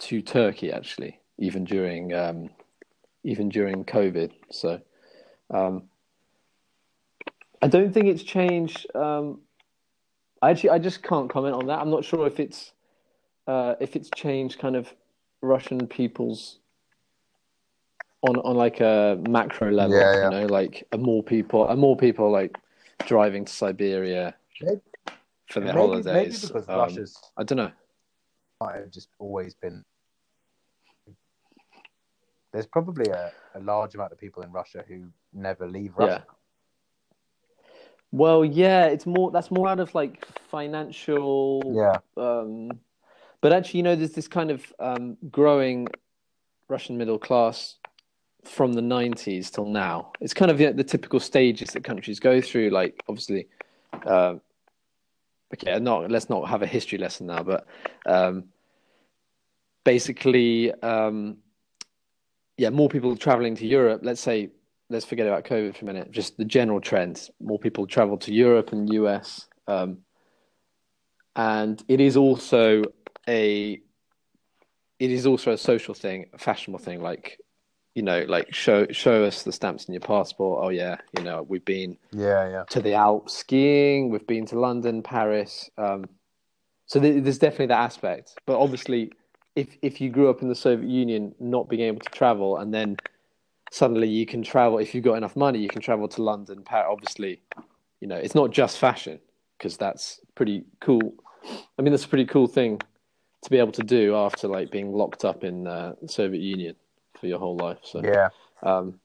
to Turkey actually, even during um, even during COVID. So. Um, I don't think it's changed um, I actually I just can't comment on that. I'm not sure if it's uh, if it's changed kind of Russian people's on on like a macro level. Yeah, yeah. You know, like a more people, a more people like driving to Siberia maybe, for their maybe, holidays. Maybe because um, Russia's I don't know. Might have just always been. There's probably a, a large amount of people in Russia who never leave Russia. Yeah. Well, yeah, it's more that's more out of like financial. Yeah. Um, but actually, you know, there's this kind of um, growing Russian middle class from the 90s till now. It's kind of you know, the typical stages that countries go through. Like, obviously, uh, okay, not let's not have a history lesson now, but um, basically, um, yeah, more people traveling to Europe. Let's say let's forget about COVID for a minute. Just the general trends. More people travel to Europe and US, um, and it is also a it is also a social thing, a fashionable thing. Like you know, like show show us the stamps in your passport. Oh yeah, you know we've been yeah yeah to the Alps skiing. We've been to London, Paris. Um, so th- there's definitely that aspect, but obviously if if you grew up in the Soviet Union, not being able to travel, and then suddenly you can travel if you've got enough money, you can travel to London. Paris, obviously, you know it's not just fashion because that's pretty cool. I mean, that's a pretty cool thing to be able to do after like being locked up in uh, the Soviet Union for your whole life. So Yeah. um,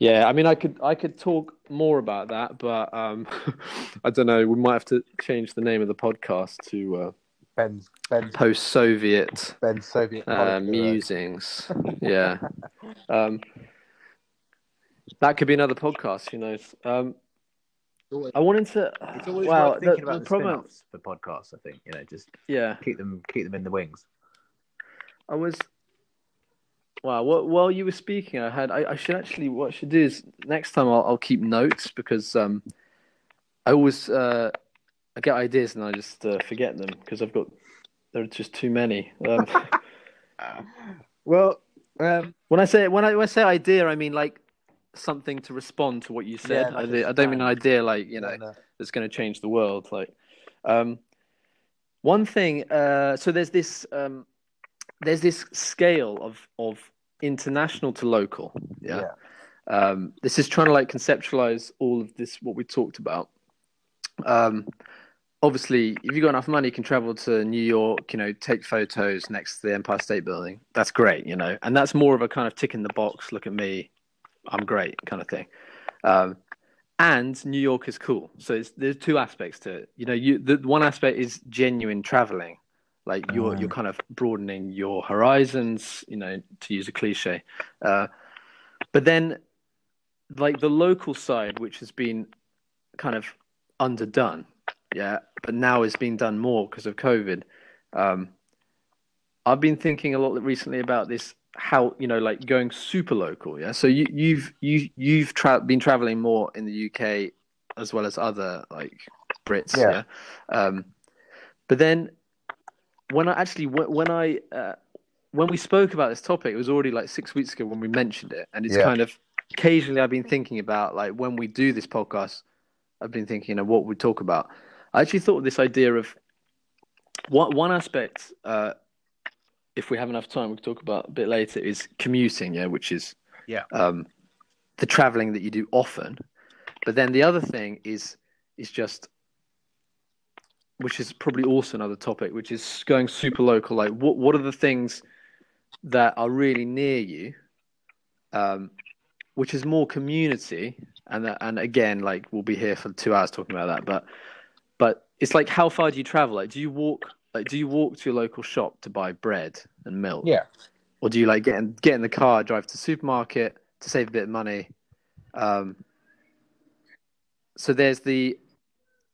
yeah, I mean, I could I could talk more about that, but um, *laughs* I don't know. We might have to change the name of the podcast to uh, Ben's Ben's post-Soviet Ben's Soviet uh, musings. yeah, um, that could be another podcast. Who knows? Um, I wanted to. It's always wow, worth thinking the, about the the, problem. for podcasts. I think you know, just Yeah, keep them keep them in the wings. I was. Wow. While, while you were speaking, I had. I, I should actually. What I should do is next time I'll, I'll keep notes because um, I always uh, I get ideas and I just uh, forget them because I've got there are just too many. Um, *laughs* Well, um, when I say when I, when I say idea, I mean like something to respond to what you said. Yeah, like I, I don't mean an idea like you know no. that's going to change the world. Like, um, one thing. Uh, so there's this um, there's this scale of of international to local. Yeah. Um, this is trying to like conceptualize all of this what we talked about. Um, obviously, if you've got enough money, you can travel to New York. You know, take photos next to the Empire State Building. That's great. You know, and that's more of a kind of tick in the box. Look at me, I'm great kind of thing. Um, and New York is cool. So it's, there's two aspects to it. You know, you the one aspect is genuine traveling, like you're you're kind of broadening your horizons. You know, to use a cliche. Uh, but then, like the local side, which has been kind of underdone, yeah, but now is being done more because of COVID. Um, I've been thinking a lot recently about this how you know like going super local yeah so you you've you you've tra- been traveling more in the UK as well as other like Brits Yeah. yeah, Um, but then when I actually when, when I uh, when we spoke about this topic it was already like 6 weeks ago when we mentioned it and it's Yeah. kind of occasionally I've been thinking about like when we do this podcast I've been thinking of what we talk about I actually thought this idea of one one aspect uh, if we have enough time, we can talk about a bit later, is commuting, yeah, which is Yeah. um, the traveling that you do often. But then the other thing is is just, which is probably also another topic, which is going super local. Like, what what are the things that are really near you, um, which is more community, and that, and again, like we'll be here for two hours talking about that, but but it's like how far do you travel? Like, do you walk? Like, do you walk to your local shop to buy bread and milk? Yeah. or do you like get in, get in the car, drive to the supermarket to save a bit of money? Um, so there's the,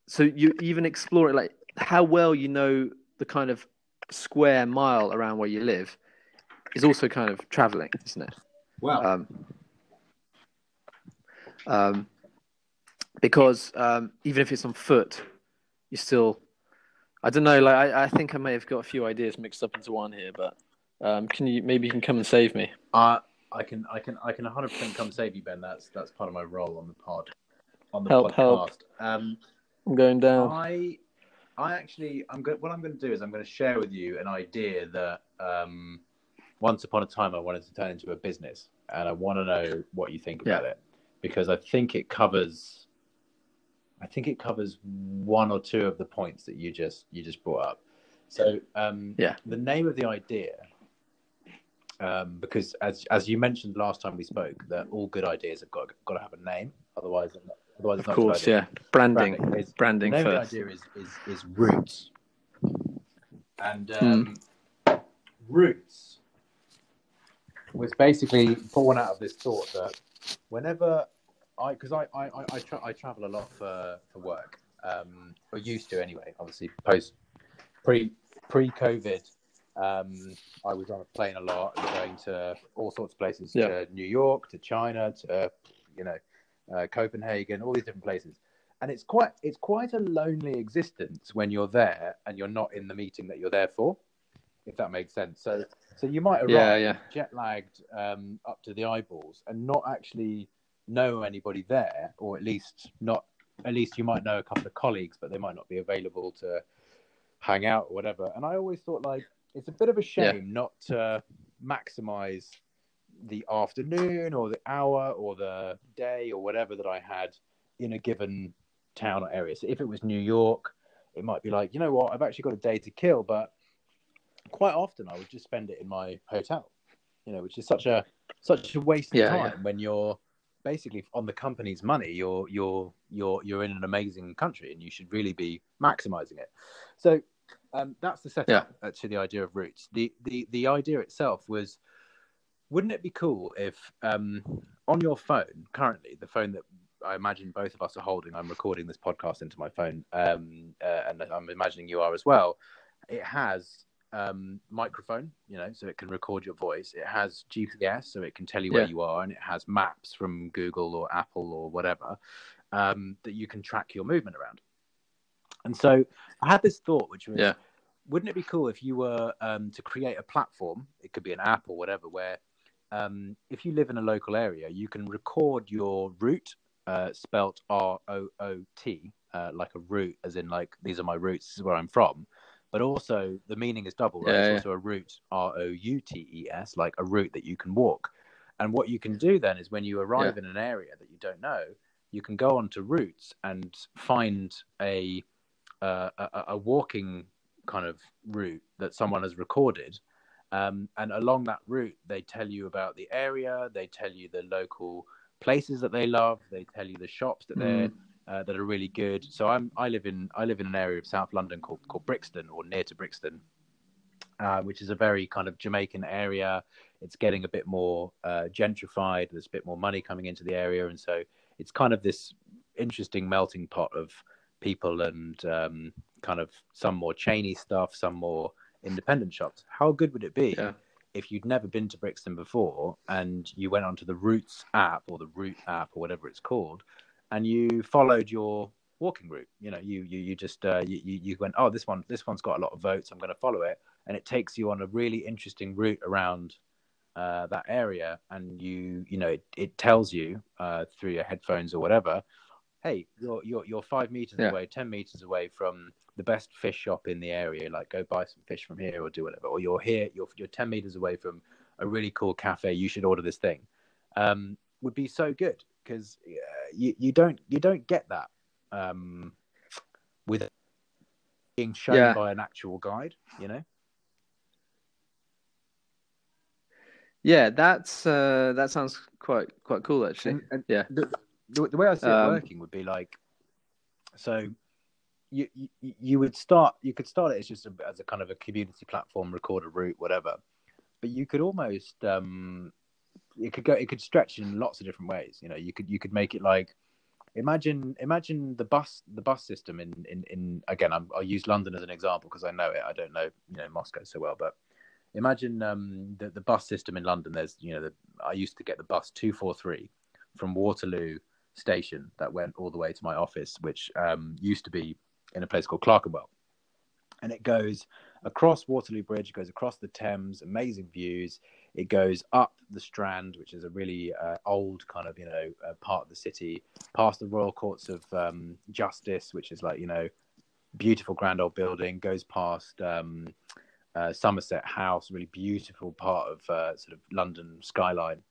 so you even explore it like how well you know the kind of square mile around where you live is also kind of traveling, isn't it? Wow. Um, um, because um, even if it's on foot, you still, I don't know. Like I, I think I may have got a few ideas mixed up into one here, but um, can you maybe you can come and save me? Uh, I can, I can, I can 100 percent come save you, Ben. That's that's part of my role on the pod, on the Help, podcast. help. Um, I'm going down. I, I actually, I'm going. What I'm going to do is I'm going to share with you an idea that um, once upon a time I wanted to turn into a business, and I want to know what you think about Yeah. it because I think it covers. I think it covers one or two of the points that you just you just brought up. So um, Yeah. the name of the idea, um, because as as you mentioned last time we spoke, that all good ideas have got got to have a name, otherwise, otherwise Of course, yeah. Branding, Branding is- branding the first. the idea is, is, is roots. And um, roots was basically born out of this thought that whenever I, because I, I, I, I, tra- I travel a lot for, for work, um, or used to anyway, obviously post, pre, pre COVID, um, I was on a plane a lot and going to all sorts of places, Yeah. to New York, to China, to, you know, uh, Copenhagen, all these different places and it's quite it's quite a lonely existence when you're there and you're not in the meeting that you're there for if that makes sense so so you might arrive Yeah, yeah. jet lagged um, up to the eyeballs and not actually know anybody there or at least not at least you might know a couple of colleagues but they might not be available to hang out or whatever and i always thought like it's a bit of a shame not to maximize the afternoon or the hour or the day or whatever that I had in a given town or area. So if it was New York, it might be like, you know what, I've actually got a day to kill, but quite often I would just spend it in my hotel. You know, which is such a such a waste of time yeah. when you're basically on the company's money. You're you're you're you're in an amazing country, and you should really be maximizing it. So um, that's the setup uh, to the idea of roots. The the the idea itself was, wouldn't it be cool if um, on your phone currently, the phone that I imagine both of us are holding, I'm recording this podcast into my phone, um, uh, and I'm imagining you are as well. It has um, microphone, you know, so it can record your voice. It has GPS, so it can tell you where Yeah. you are, and it has maps from Google or Apple or whatever um, that you can track your movement around. And so I had this thought, which was, Yeah. wouldn't it be cool if you were um, to create a platform? It could be an app or whatever, where um, if you live in a local area, you can record your route, uh, spelt R O O T, uh, like a route, as in like these are my routes, this is where I'm from. But also the meaning is double, right? Yeah, it's yeah. also a route, R O U T E S, like a route that you can walk. And what you can do then is when you arrive in an area that you don't know, you can go onto routes and find a uh, a, a walking kind of route that someone has recorded. Um, and along that route, they tell you about the area, they tell you the local places that they love, they tell you the shops that they're uh, that are really good. So I'm I live in I live in an area of South London called called Brixton or near to Brixton, uh, which is a very kind of Jamaican area. It's getting a bit more uh, gentrified. There's a bit more money coming into the area, and so it's kind of this interesting melting pot of people and um, kind of some more chainy stuff, some more independent shops. How good would it be Yeah. if you'd never been to Brixton before and you went onto the Roots app or the Root app or whatever it's called, and you followed your walking route? You know, you you you just uh, you you went, oh, this one this one's got a lot of votes. I'm going to follow it, and it takes you on a really interesting route around uh, that area, and you you know it, it tells you uh, through your headphones or whatever, hey, you're you're you're five meters Yeah. away, ten meters away from the best fish shop in the area. Like, go buy some fish from here or do whatever. Or you're here, you're you're ten meters away from a really cool cafe. You should order this thing. Um, would be so good because uh, you you don't you don't get that um, with being shown Yeah. by an actual guide. You know. Yeah, that's uh, that sounds quite quite cool actually. And, and Yeah. the, the, the way I see it Um, working would be like, so you, you you would start you could start it as just a, as a kind of a community platform, record a route, whatever. But you could almost um, it could go it could stretch in lots of different ways. You know, you could you could make it like imagine imagine the bus the bus system in in, in again I'm, I'll use London as an example because I know it. I don't know you know Moscow so well, but imagine um, the the bus system in London. There's you know the, I used to get the bus two four three from Waterloo station that went all the way to my office, which um, used to be in a place called Clerkenwell. And it goes across Waterloo Bridge, it goes across the Thames, amazing views. It goes up the Strand, which is a really uh, old kind of, you know, uh, part of the city, past the Royal Courts of um, Justice, which is like, you know, beautiful grand old building, goes past um, uh, Somerset House, really beautiful part of uh, sort of London skyline.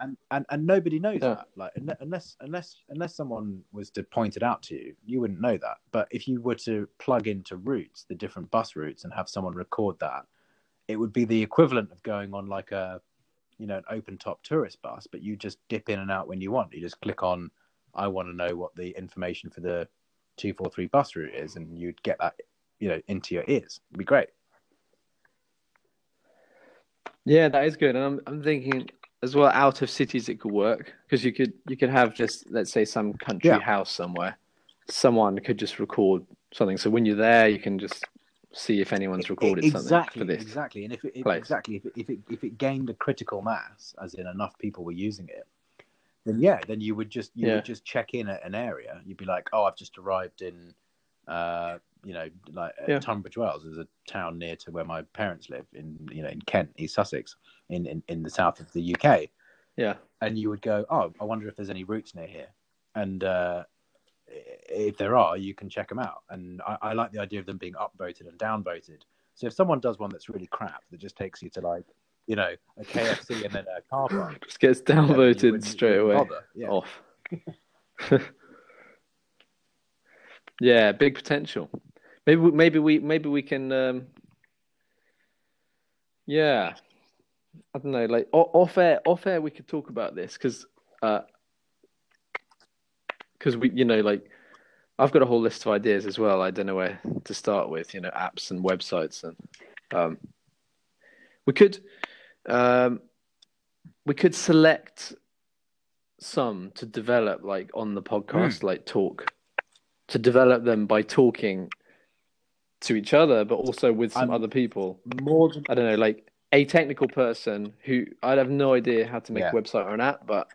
And and, and nobody knows Yeah. that. Like unless unless unless someone was to point it out to you you wouldn't know that. But if you were to plug into routes the different bus routes and have someone record that it would be the equivalent of going on like a you know an open top tourist bus but you just dip in and out when you want you just click on i want to know what the information for the 243 bus route is and you'd get that you know into your ears it'd be great Yeah, that is good. And I'm I'm thinking as well out of cities it could work because you could you could have just let's say some country Yeah. house somewhere. Someone could just record something. So when you're there, you can just see if anyone's recorded exactly, something for this. Exactly, and if it, place. exactly if it, if it if it gained a critical mass, as in enough people were using it, then yeah, then you would just you Yeah. would just check in at an area. You'd be like, oh, I've just arrived in, uh, you know, like uh, Yeah. Tunbridge Wells is a town near to where my parents live in, you know, in Kent, East Sussex, in in, in the south of the UK Yeah. and you would go, "Oh, I wonder if there's any routes near here," and uh, if there are, you can check them out. And I, I like the idea of them being upvoted and downvoted, So if someone does one that's really crap that just takes you to like you know a KFC and then a car park, Just gets downvoted straight away. Yeah. Off. *laughs* yeah, big potential. Maybe maybe we maybe we can. Um, yeah, I don't know. Like off air, off air, we could talk about this because because we you know like I've got a whole list of ideas as well. I don't know where to start with. You know, apps and websites and um, we could um, we could select some to develop like on the podcast like talk to develop them by talking to each other but also with some I'm- other people More than i don't know like a technical person who i'd have no idea how to make Yeah. a website or an app but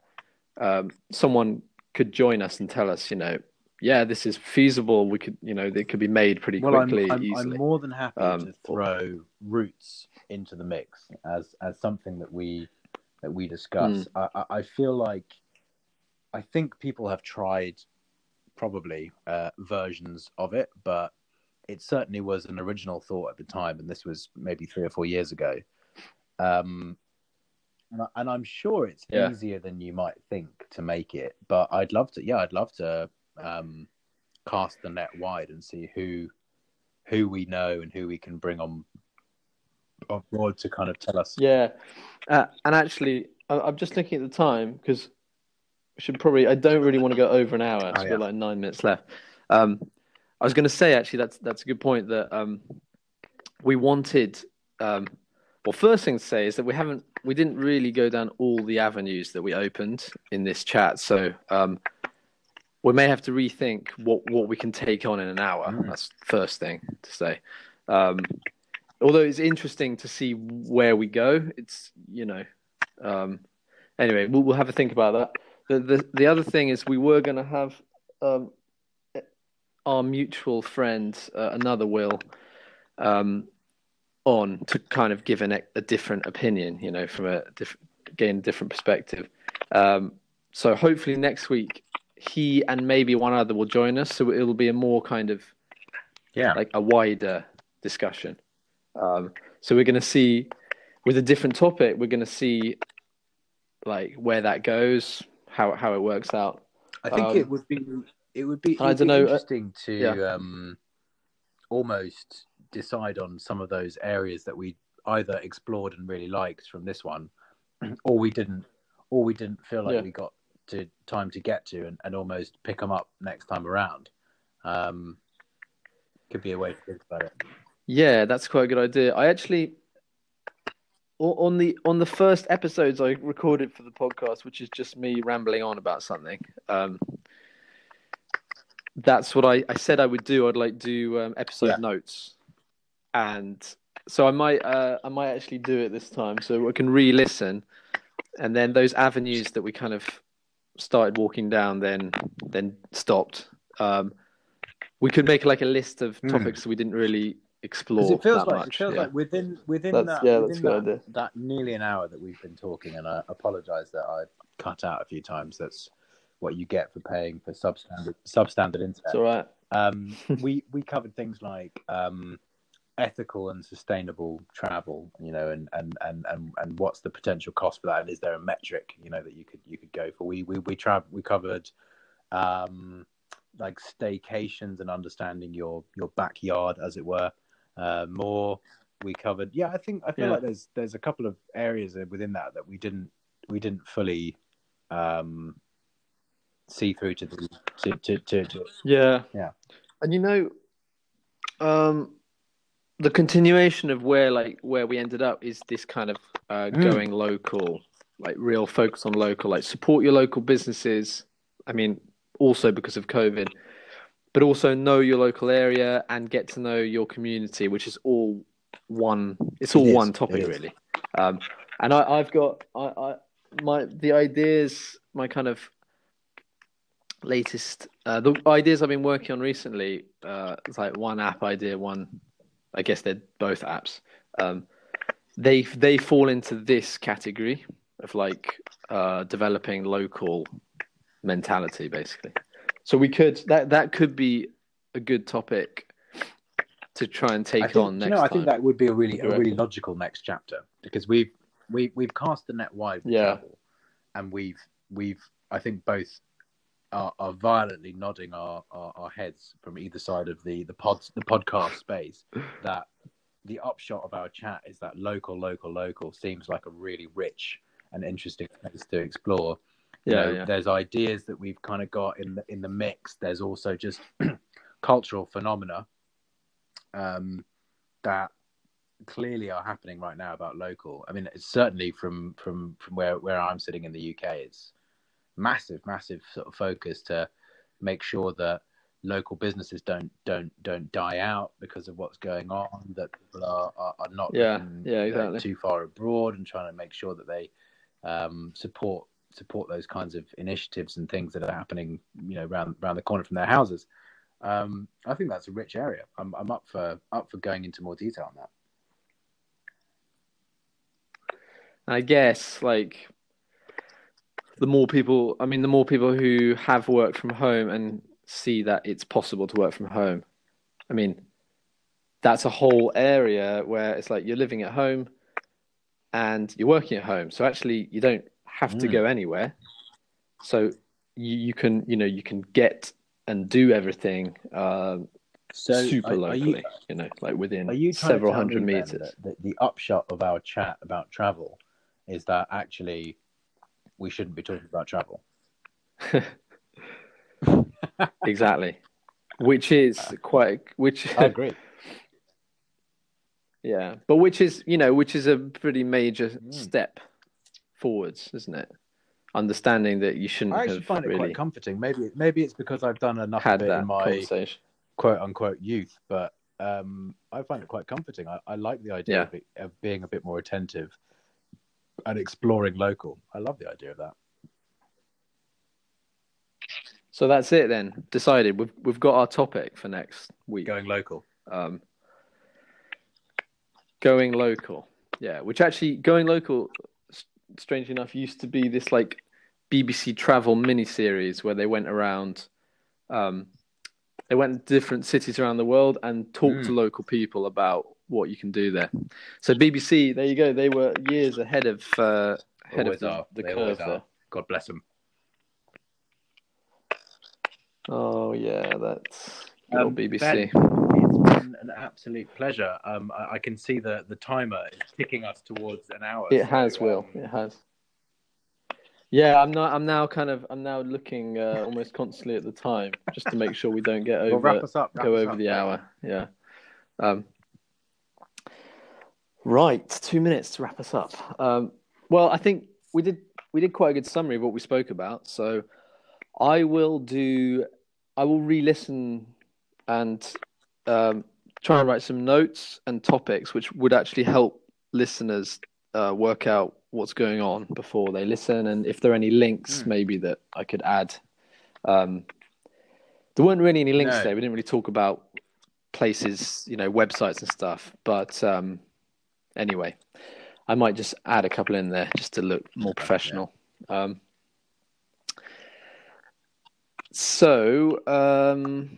um, someone could join us and tell us you know yeah this is feasible we could you know it could be made pretty well, I'm, quickly I'm, I'm more than happy Um, to throw roots into the mix as as something that we that we discuss. I, I, I feel like I think people have tried probably uh, versions of it, but it certainly was an original thought at the time, and this was maybe three or four years ago. Um, and, I, and I'm sure it's Yeah. easier than you might think to make it, but I'd love to. Yeah, I'd love to um, cast the net wide and see who who we know and who we can bring on on board to kind of tell us. Yeah, uh, and actually, I, I'm just looking at the time because we should probably. I don't really want to go over an hour. So Oh, we've got like nine minutes left. Um, I was going to say actually that's that's a good point that um, we wanted. Um, well, first thing to say is that we haven't we didn't really go down all the avenues that we opened in this chat. So um, we may have to rethink what what we can take on in an hour. Mm. That's the first thing to say. Um, although it's interesting to see where we go. It's you know, um, anyway, we'll, we'll have a think about that. The the the other thing is we were going to have um, our mutual friend, uh, another Will, um, on to kind of give an, a different opinion, you know, from a different gain a different perspective. Um, so hopefully next week he and maybe one other will join us. So it'll be a more kind of Yeah, like a wider discussion. Um, so we're going to see with a different topic. We're going to see like where that goes, how how it works out. I think um, it would be it would be, it I dunno, uh, interesting to yeah. um, almost decide on some of those areas that we either explored and really liked from this one, *clears throat* or we didn't, or we didn't feel like Yeah. we got to time to get to, and, and almost pick them up next time around. Um, could be a way to think about it. Yeah, that's quite a good idea. I actually on the on the first episodes I recorded for the podcast, which is just me rambling on about something. Um, that's what I, I said I would do. I'd like do um, episode Yeah. notes, and so I might uh, I might actually do it this time, so I can re-listen, and then those avenues that we kind of started walking down, then then stopped. Um, we could make like a list of Hmm. topics that we didn't really explore it feels that like much. it feels yeah. like within within That's- that yeah, that's within that, that nearly an hour that we've been talking, and I apologise that I cut out a few times. That's what you get for paying for substandard substandard internet. It's all right. Um, *laughs* we we covered things like um, ethical and sustainable travel, you know, and, and, and, and, and what's the potential cost for that, and is there a metric, you know, that you could you could go for? We we we tra- we covered um, like staycations and understanding your your backyard, as it were. Uh, more we covered. Yeah, I think I feel Yeah. like there's there's a couple of areas within that that we didn't we didn't fully um, see through to the to to, to, to Yeah. Yeah. And you know, um, the continuation of where like where we ended up is this kind of uh, Mm. going local, like real focus on local, like support your local businesses. I mean, also because of COVID, but also know your local area and get to know your community, which is all one. It's all It one topic really. Um, and I, I've got I, I my the ideas, my kind of latest uh, the ideas I've been working on recently. Uh, it's like one app idea, one. I guess they're both apps. Um, they they fall into this category of like uh, developing local mentality, basically. So we could that that could be a good topic to try and take think, on next you know, I think that would be a really a really logical next chapter because we've we we've cast the net wide Yeah. and we've we've I think both are, are violently nodding our, our, our heads from either side of the the pod the podcast space that the upshot of our chat is that local local local seems like a really rich and interesting place to explore. You Yeah, know, yeah. there's ideas that we've kind of got in the in the mix. There's also just *clears throat* cultural phenomena um, that clearly are happening right now about local. I mean, it's certainly from from from where where I'm sitting in the UK, it's massive, massive sort of focus to make sure that local businesses don't don't don't die out because of what's going on. That people are are, are not Yeah, looking, yeah, exactly. too far abroad and trying to make sure that they um, support support those kinds of initiatives and things that are happening, you know, around around the corner from their houses. Um, I think that's a rich area. I'm I'm up for up for going into more detail on that. I guess like the more people, I mean, the more people who have worked from home and see that it's possible to work from home. I mean, that's a whole area where it's like you're living at home and you're working at home. So actually, you don't have to Mm. go anywhere. So you, you can, you know, you can get and do everything um, super are- are locally. you- You, know, like within Are you several hundred me, meters. that the upshot of our chat about travel is that actually we shouldn't be talking about travel? *laughs* exactly which is quite which I agree. *laughs* yeah but which is you know which is a pretty major Mm. step forwards isn't it understanding that you shouldn't I actually find it really quite comforting. Maybe maybe it's because I've done enough of it in my quote unquote youth, but um, I find it quite comforting. I, I like the idea Yeah. of, it, of being a bit more attentive and exploring local. I love the idea of that. so that's it then decided we've we've got our topic for next week Going local. um going local yeah which actually going local strangely enough used to be this like bbc travel mini series where they went around um they went to different cities around the world and talked to Mm. local people about what you can do there so bbc there you go they were years ahead of uh ahead Always of the, are. the They curve there. God bless them. oh yeah that's Um, bbc Ben, it's been an absolute pleasure. Um, I, I can see the the timer is ticking us towards an hour. It so, has, Will. um, It has. Yeah, I'm not. I'm now kind of. I'm now looking uh, almost constantly at the time just to make sure we don't get well, over wrap us up. wrap go us over up, the Ben. hour. Yeah. Um, right, two minutes to wrap us up. Um, well, I think we did. We did quite a good summary of what we spoke about. So, I will do. I will re-listen and um, try and write some notes and topics which would actually help listeners uh, work out what's going on before they listen, and if there are any links Mm. maybe that I could add. Um, there weren't really any links No. there. We didn't really talk about places, you know, websites and stuff. But um, anyway, I might just add a couple in there just to look more professional. Um, so um,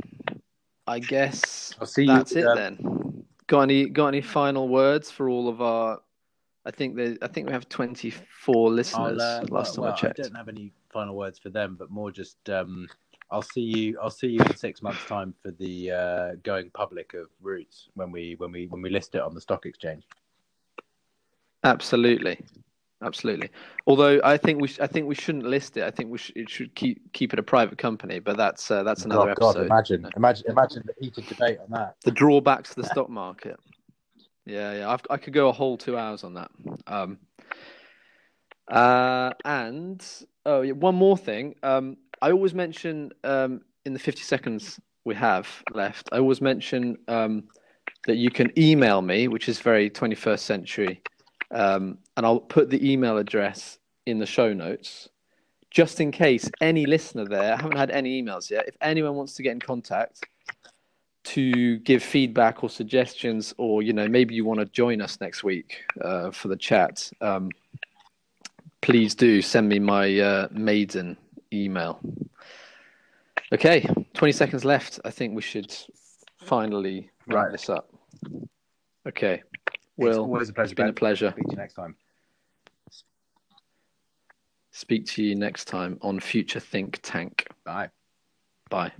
I guess I'll see you. that's it um, then. Got any got any final words for all of our? I think there, I think we have twenty four listeners. Uh, last well, time well, I checked. I don't have any final words for them, but more just um, I'll see you. I'll see you in six months' time for the uh, going public of Roots when we when we when we list it on the stock exchange. Absolutely, absolutely. Although I think we sh- I think we shouldn't list it. I think we sh- it should keep keep it a private company. But that's uh, that's another God, God, episode. imagine, imagine, imagine the heated debate on that. the drawbacks to the stock market. Yeah, yeah. I've, I could go a whole two hours on that. Um, uh, and oh, yeah, one more thing. Um, I always mention um, in the fifty seconds we have left. I always mention um, that you can email me, which is very twenty first century, um, and I'll put the email address in the show notes. Just in case any listener there, I haven't had any emails yet. If anyone wants to get in contact, to give feedback or suggestions, or you know maybe you want to join us next week uh, for the chat, um, please do send me my uh, maiden email. Okay, twenty seconds left. I think we should finally wrap this up. Okay. It's always a pleasure. it's been a pleasure. Speak to you next time. Speak to you next time on Future Think Tank. Bye. Bye.